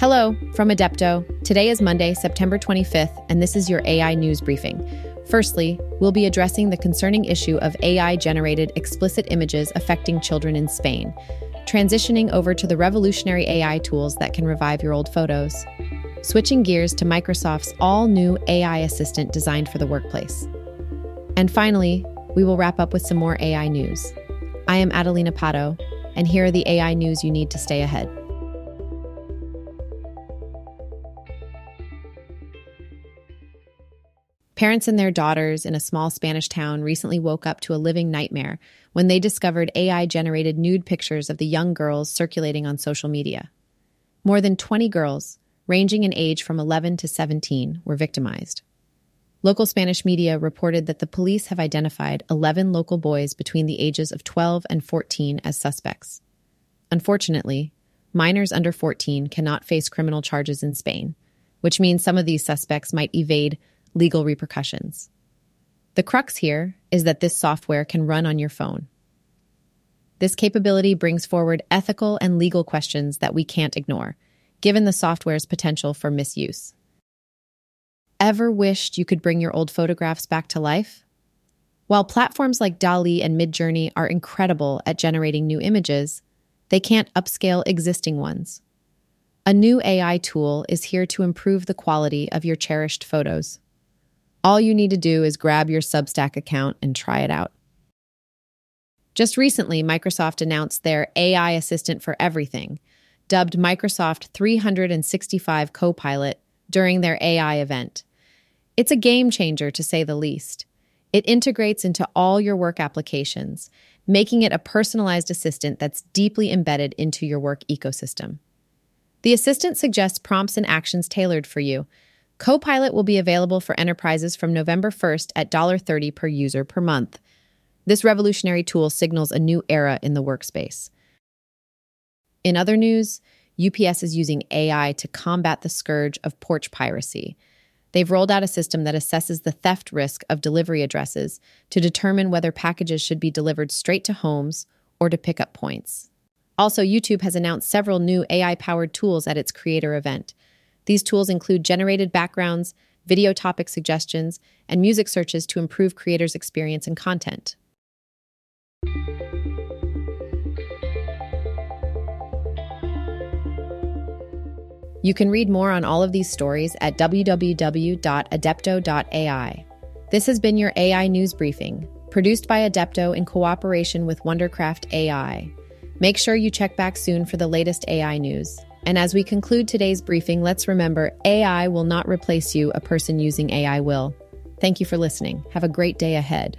Hello from Adepto. Today is Monday, September 25th, and this is your AI news briefing. Firstly, we'll be addressing the concerning issue of AI generated explicit images affecting children in Spain, transitioning over to the revolutionary AI tools that can revive your old photos, switching gears to Microsoft's all new AI assistant designed for the workplace. And finally, we will wrap up with some more AI news. I am Adelina Pato, and here are the AI news you need to stay ahead. Parents and their daughters in a small Spanish town recently woke up to a living nightmare when they discovered AI generated nude pictures of the young girls circulating on social media. More than 20 girls, ranging in age from 11 to 17, were victimized. Local Spanish media reported that the police have identified 11 local boys between the ages of 12 and 14 as suspects. Unfortunately, minors under 14 cannot face criminal charges in Spain, which means some of these suspects might evade legal repercussions. The crux here is that this software can run on your phone. This capability brings forward ethical and legal questions that we can't ignore, given the software's potential for misuse. Ever wished you could bring your old photographs back to life? While platforms like DALL-E and Midjourney are incredible at generating new images, they can't upscale existing ones. A new AI tool is here to improve the quality of your cherished photos. All you need to do is grab your Substack account and try it out. Just recently, Microsoft announced their AI Assistant for Everything, dubbed Microsoft 365 Copilot, during their AI event. It's a game changer, to say the least. It integrates into all your work applications, making it a personalized assistant that's deeply embedded into your work ecosystem. The assistant suggests prompts and actions tailored for you, Copilot will be available for enterprises from November 1st at $1.30 per user per month. This revolutionary tool signals a new era in the workspace. In other news, UPS is using AI to combat the scourge of porch piracy. They've rolled out a system that assesses the theft risk of delivery addresses to determine whether packages should be delivered straight to homes or to pick up points. Also, YouTube has announced several new AI powered tools at its creator event. These tools include generated backgrounds, video topic suggestions, and music searches to improve creators' experience and content. You can read more on all of these stories at www.adepto.ai. This has been your AI News Briefing, produced by Adepto in cooperation with Wondercraft AI. Make sure you check back soon for the latest AI news. And as we conclude today's briefing, let's remember AI will not replace you, a person using AI will. Thank you for listening. Have a great day ahead.